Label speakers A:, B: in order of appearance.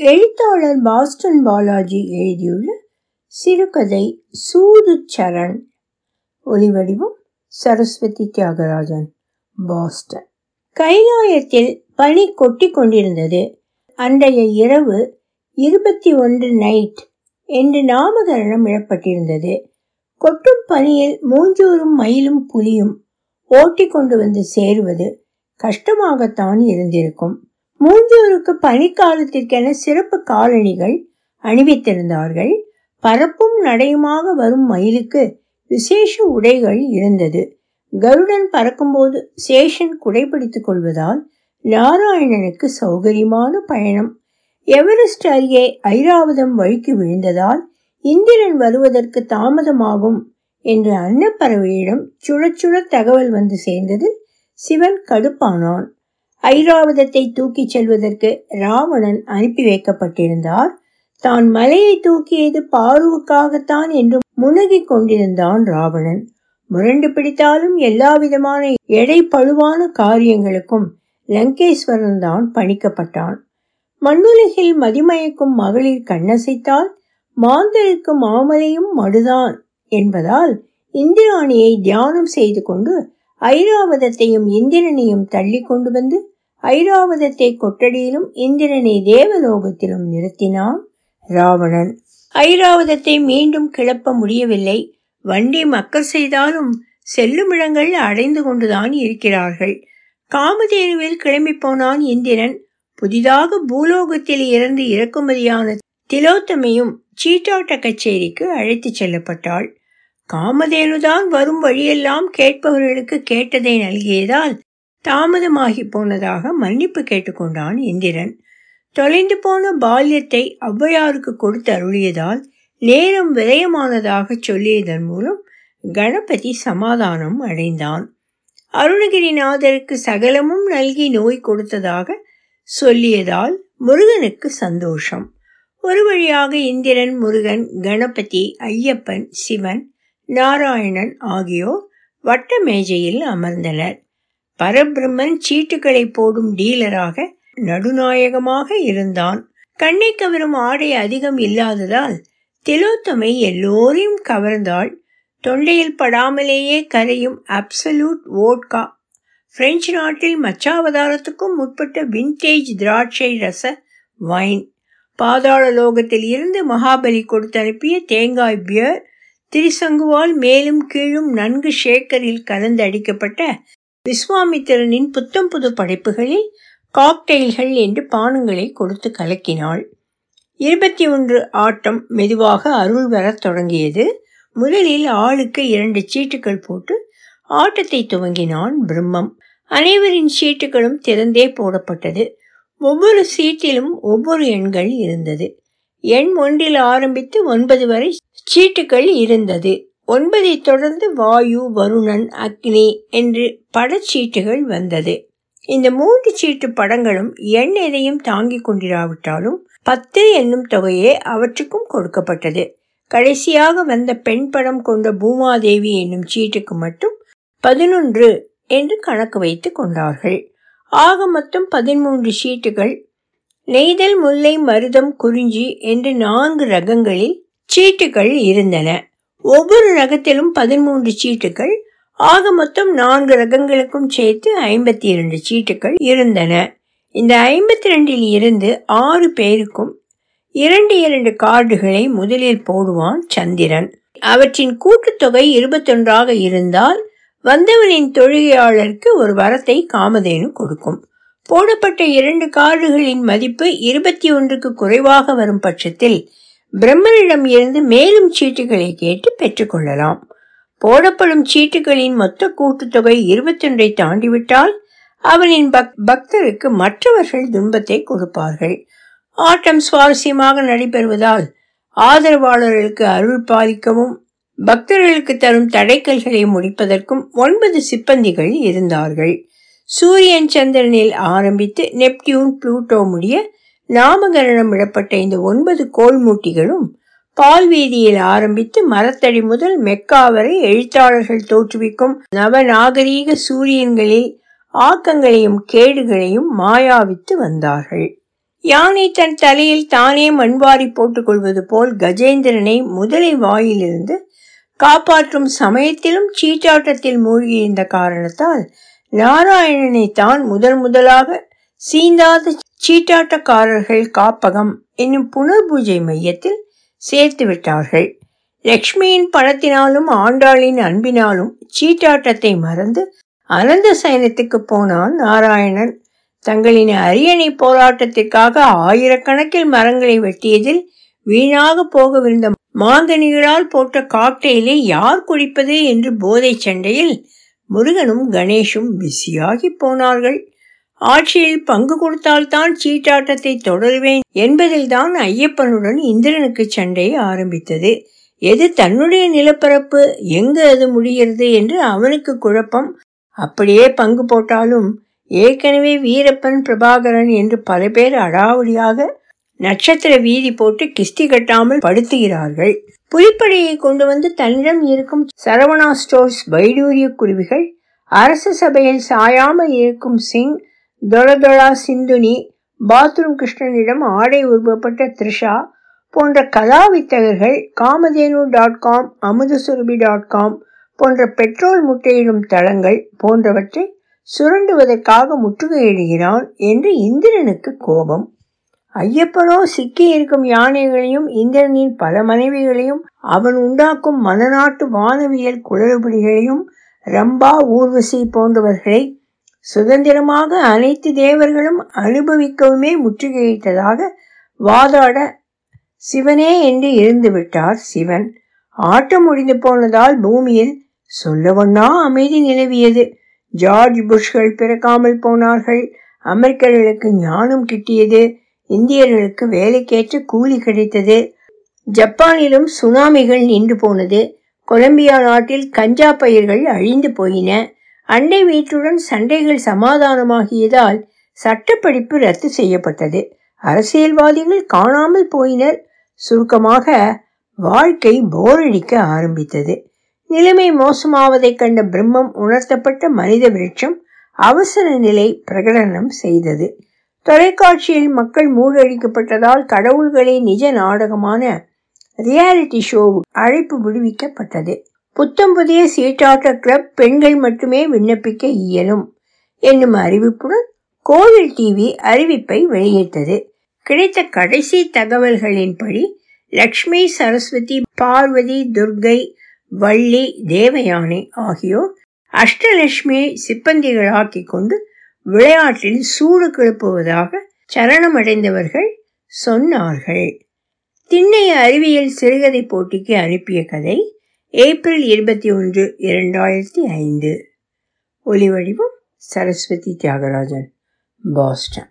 A: எழுத்தாளர் பாஸ்டன் பாலாஜி எழுதியுள்ள சிறுகதை சூது சரண். ஒலிவடிவம் சரஸ்வதி தியாகராஜன் பாஸ்டன். கைலாயத்தில் பனி கொட்டி கொண்டிருந்தது. அன்றைய இரவு இருபத்தி ஒன்று நைட் என்று நாமகரணம் இடப்பட்டிருந்தது கொட்டும் பனியில் மூஞ்சூரும் மயிலும் புலியும் ஓட்டி கொண்டு வந்து சேருவது கஷ்டமாகத்தான் இருந்திருக்கும். மூஞ்சூருக்கு பனிக்காலத்திற்கென சிறப்பு காலணிகள் அணிவித்திருந்தார்கள். பரப்பும் நடையுமாக வரும் மயிலுக்கு விசேஷ உடைகள் இருந்தது. கருடன் பறக்கும்போது சேஷன் குடைபிடித்துக் கொள்வதால் நாராயணனுக்கு சௌகரியமான பயணம். எவரெஸ்ட் அருகே ஐராவதம் வழிக்கு விழுந்ததால் இந்திரன் வருவதற்கு தாமதமாகும் என்று அன்னப்பறவையிடம் சுழச்சுழ தகவல் வந்து சேர்ந்தது சிவன் கடுப்பானான். ஐராவதத்தை தூக்கிச் செல்வதற்கு ராவணன் அனுப்பி வைக்கப்பட்டிருந்தார். தான் மலையை தூக்கியது பாருவுக்காகத்தான் என்று முனகிக் கொண்டிருந்தான் ராவணன். முரண்டு பிடித்தாலும் எல்லா விதமான எடை பழுவான காரியங்களுக்கும் லங்கேஸ்வரன் தான் பணிக்கப்பட்டான். மண்ணுலகில் மதிமயக்கும் மகளிர் கண்ணசைத்தால் மாந்தருக்கு மாமலையும் மடுதான் என்பதால் இந்திராணியை தியானம் செய்து கொண்டு ஐராவதத்தையும் இந்திரனையும் தள்ளி கொண்டு வந்து ஐராவதத்தை கொட்டடியிலும் இந்திரனை தேவலோகத்திலும் நிறுத்தினான் ராவணன். ஐராவதத்தை மீண்டும் கிளப்ப முடியவில்லை. வண்டி மக்கள் செய்தாலும் செல்லுமிடங்கள் அடைந்து கொண்டுதான் இருக்கிறார்கள். காமதேனுவில் கிளம்பி போனான் இந்திரன். புதிதாக பூலோகத்தில் இருந்து இறக்குமதியான திலோத்தமையும் சீட்டாட்ட கச்சேரிக்கு அழைத்துச் செல்லப்பட்டாள். காமதேனுதான் வரும் வழியெல்லாம் கேட்பவர்களுக்கு கேட்டதை நல்கியதால் தாமதமாகி போனதாக மன்னிப்பு கேட்டுக்கொண்டான் இந்திரன். தொலைந்து போன பால்யத்தை ஔவையாருக்கு கொடுத்து அருளியதால் நேரம் விரயமானதாக சொல்லியதன் மூலம் கணபதி சமாதானம் அடைந்தான். அருணகிரிநாதருக்கு சகலமும் நல்கி நோய் கொடுத்ததாக சொல்லியதால் முருகனுக்கு சந்தோஷம். ஒரு வழியாக இந்திரன் முருகன் கணபதி ஐயப்பன் சிவன் நாராயணன் ஆகியோர் வட்ட மேஜையில் அமர்ந்தனர். பரபிரம்மன் சீட்டுகளை போடும் டீலராக நடுநாயகமாக இருந்தான். கண்ணை கவரும் ஆடை அதிகம் இல்லாததால் திலோத்தமை எல்லோரையும் கவர்ந்தாள். தொண்டையில் படாமலேயே கரையும் அப்சல்யூட் வோட்கா பிரெஞ்சு நாட்டில் மச்சாவதாரத்துக்கும் முற்பட்ட வின்டேஜ் திராட்சை ரச வைன் பாதாள லோகத்தில் இருந்து மகாபலி கொடுத்து அனுப்பிய தேங்காய் பியர் திரிசங்குவால் மேலும் கீழும் நன்கு ஷேக்கரில் கலந்து அடிக்கப்பட்ட விஸ்வாமித்திரனின் புத்தம் புது படைப்புகளில் காக்டெயில்கள் என்று பானங்களை கொடுத்து கலக்கினாள். இருபத்தி ஒன்று ஆட்டம் மெதுவாக அருள் வரத் தொடங்கியது. முதலில் ஆளுக்கு இரண்டு சீட்டுகள் போட்டு ஆட்டத்தை துவங்கினான் பிரம்மம். அனைவரின் சீட்டுகளும் திறந்தே போடப்பட்டது. ஒவ்வொரு சீட்டிலும் ஒவ்வொரு எண்கள் இருந்தது. எண் ஒன்றில் ஆரம்பித்து ஒன்பது வரை சீட்டுகள் இருந்தது. ஒன்பதை தொடர்ந்து வாயு வருணன் அக்னி என்று படச்சீட்டுகள் வந்தது. இந்த மூன்று சீட்டு படங்களும் எண் எதையும் தாங்கிக் கொண்டிராவிட்டாலும் பத்து என்னும் தொகையே அவற்றுக்கும் கொடுக்கப்பட்டது. கடைசியாக வந்த பெண் படம் கொண்ட பூமாதேவி என்னும் சீட்டுக்கு மட்டும் பதினொன்று என்று கணக்கு வைத்து கொண்டார்கள். ஆக மொத்தம் பதிமூன்று சீட்டுகள் நெய்தல் முல்லை மருதம் குறிஞ்சி என்று நான்கு ரகங்களில் சீட்டுகள் இருந்தன. ஒவ்வொரு ரகத்திலும் பதிமூன்று சீட்டுகள் ஆக மொத்தம் நான்கு ரகங்களுக்கும் சேர்த்து ஐம்பத்தி இரண்டு சீட்டுகள் இருந்தன. இந்த ஐம்பத்தி ரெண்டில் இருந்து ஆறு பேருக்கும் இரண்டு இரண்டு கார்டுகளை முதலில் போடுவான் சந்திரன். அவற்றின் கூட்டுத்தொகை இருபத்தொன்றாக இருந்தால் வந்தவனின் தொழுகையாளருக்கு ஒரு வரத்தை காமதேனு கொடுக்கும். போடப்பட்ட இரண்டு கார்டுகளின் மதிப்பு இருபத்தி ஒன்றுக்கு குறைவாக வரும் பட்சத்தில் பிரம்மனிடம் இருந்து மேலும் சீட்டுகளை கேட்டு பெற்றுக்கொள்ளலாம். போடப்படும் சீட்டுகளின் மொத்த கூட்டுத்தொகை இருபத்தொன்றை தாண்டிவிட்டால் அவனின் பக் பக்தருக்கு மற்றவர்கள் துன்பத்தை கொடுப்பார்கள். ஆட்டம் சுவாரஸ்யமாக நடைபெறுவதால் ஆதரவாளர்களுக்கு அருள் பாலிக்கவும் பக்தர்களுக்கு தரும் தடைக்கல்களை முடிப்பதற்கும் ஒன்பது சிப்பந்திகள் இருந்தார்கள். சூரியன் சந்திரனில் ஆரம்பித்து நெப்டியூன் புளூட்டோ முடிய நாமகரணம் விடப்பட்ட இந்த ஒன்பது கோல்மூட்டிகளும் பால் வீதியில் ஆரம்பித்து மரத்தடி முதல் மெக்கா வரை எழுத்தாளர்கள் தோற்றுவிக்கும் நவநாகரீக சூரியன்களில் ஆக்கங்களையும் கேடுகளையும் மாயாவித்து வந்தார்கள். யானை தன் தலையில் தானே மண்வாரி போட்டுக்கொள்வது போல் கஜேந்திரனை முதலை வாயிலிருந்து காப்பாற்றும் சமயத்திலும் சீட்டாட்டத்தில் மூழ்கியிருந்த காரணத்தால் நாராயணனை தான் முதல் முதலாக சீந்தாத சீட்டாட்டக்காரர்கள் காப்பகம் என்னும் புனர் பூஜை மையத்தில் சேர்த்து விட்டார்கள். லக்ஷ்மியின் பணத்தினாலும் ஆண்டாளின் அன்பினாலும் சீட்டாட்டத்தை மறந்து அனந்த சயனத்துக்கு போனான் நாராயணன். தங்களின் அரியணை போராட்டத்திற்காக ஆயிரக்கணக்கில் மரங்களை வெட்டியதில் வீணாக போகவிருந்த மாங்கனிகளால் போட்ட காக்டெயிலை யார் குடிப்பது என்று போதை சண்டையில் முருகனும் கணேஷும் பிஸியாகி போனார்கள். ஆட்சியில் பங்கு கொடுத்தால்தான் சீட்டாட்டத்தை தொடருவேன் என்பதில்தான் ஐயப்பனுடன் இந்திரனுக்கு சண்டை ஆரம்பித்தது. எது தன்னுடைய நிலப்பரப்பு? எங்கு அது முடிகிறது என்று அவனுக்கு குழப்பம். அப்படியே பங்கு போட்டாலும் ஏற்கனவே வீரப்பன் பிரபாகரன் என்று பல பேர் அடாவடியாக நட்சத்திர வீதி போட்டு கிஸ்தி கட்டாமல் படுத்துகிறார்கள். புலிப்படையை கொண்டு வந்து தன்னிடம் இருக்கும் சரவணா ஸ்டோர்ஸ் வைடூரிய குருவிகள் அரச சபையில் சாயாமல் இருக்கும் சிங் தொளதொளா சிந்துனி பாத்ரூம் கிருஷ்ணனிடம் ஆடை உருவப்பட்ட த்ரிஷா போன்ற கலாவித்தகர்கள் Kamadhenu dot com Amudhasurabhi dot com போன்ற பெட்ரோல் முட்டையிடும் தளங்கள் போன்றவற்றை சுரண்டுவதற்காக முற்றுகையிடுகிறான் என்று இந்திரனுக்கு கோபம். ஐயப்பனோ சிக்கி இருக்கும் யானைகளையும் இந்திரனின் பல மனைவிகளையும் அவன் உண்டாக்கும் மனநாட்டு வானவியல் குளறுபடிகளையும் ரம்பா ஊர்வசி போன்றவர்களை சுதந்திரமாக அனைத்து தேவர்களும் அனுபவிக்கவுமே முற்றுகையிட்டதாக வாதாட சிவனே என்று இருந்து விட்டார் சிவன். ஆட்டம் முடிந்து போனதால் பூமியில் சொல்லவொன்னா அமைதி நிலவியது. ஜார்ஜ் புஷ்கள் பிறக்காமல் போனார்கள். அமெரிக்கர்களுக்கு ஞானம் கிட்டியது. இந்தியர்களுக்கு வேலைக்கேற்ற கூலி கிடைத்தது. ஜப்பானிலும் சுனாமிகள் நின்று போனது. கொலம்பியா நாட்டில் கஞ்சா பயிர்கள் அழிந்து போயின. அண்டை வீட்டுடன் சண்டைகள் சமாதானமாகியதால் சட்டப்படிப்பு ரத்து செய்யப்பட்டது. அரசியல்வாதிகள் காணாமல் போயினர். சுருக்கமாக வாழ்க்கை போரடிக்க ஆரம்பித்தது. நிலைமை மோசமாவதைக் கண்ட பிரம்மம் உணர்த்தப்பட்ட மனித விருட்சம் அவசர நிலை பிரகடனம் செய்தது. தொலைக்காட்சியில் மக்கள் மூழ்கடிக்கப்பட்டதால் கடவுள்களே நிஜ நாடகமான ரியாலிட்டி ஷோ அழைப்பு விடுவிக்கப்பட்டது. புத்தம் புதிய சீட்டாட்ட கிளப் பெண்கள் மட்டுமே விண்ணப்பிக்க இயலும் என்னும் அறிவிப்புடன் கோவில் டிவி அறிவிப்பை வெளியிட்டது. கிடைத்த கடைசி தகவல்களின்படி லக்ஷ்மி சரஸ்வதி பார்வதி துர்கை வள்ளி தேவயானை ஆகியோர் அஷ்டலட்சுமியை சிப்பந்திகளாக்கி கொண்டு விளையாட்டில் சூடு கிளப்புவதாக சரணமடைந்தவர்கள் சொன்னார்கள். திண்ணைய அறிவியல் சிறுகதை போட்டிக்கு அனுப்பிய கதை ஏப்ரல் இருபத்தி ஒன்று இரண்டாயிரத்தி ஐந்து. ஒலிவடிவம் சரஸ்வதி தியாகராஜன் பாஸ்டன்.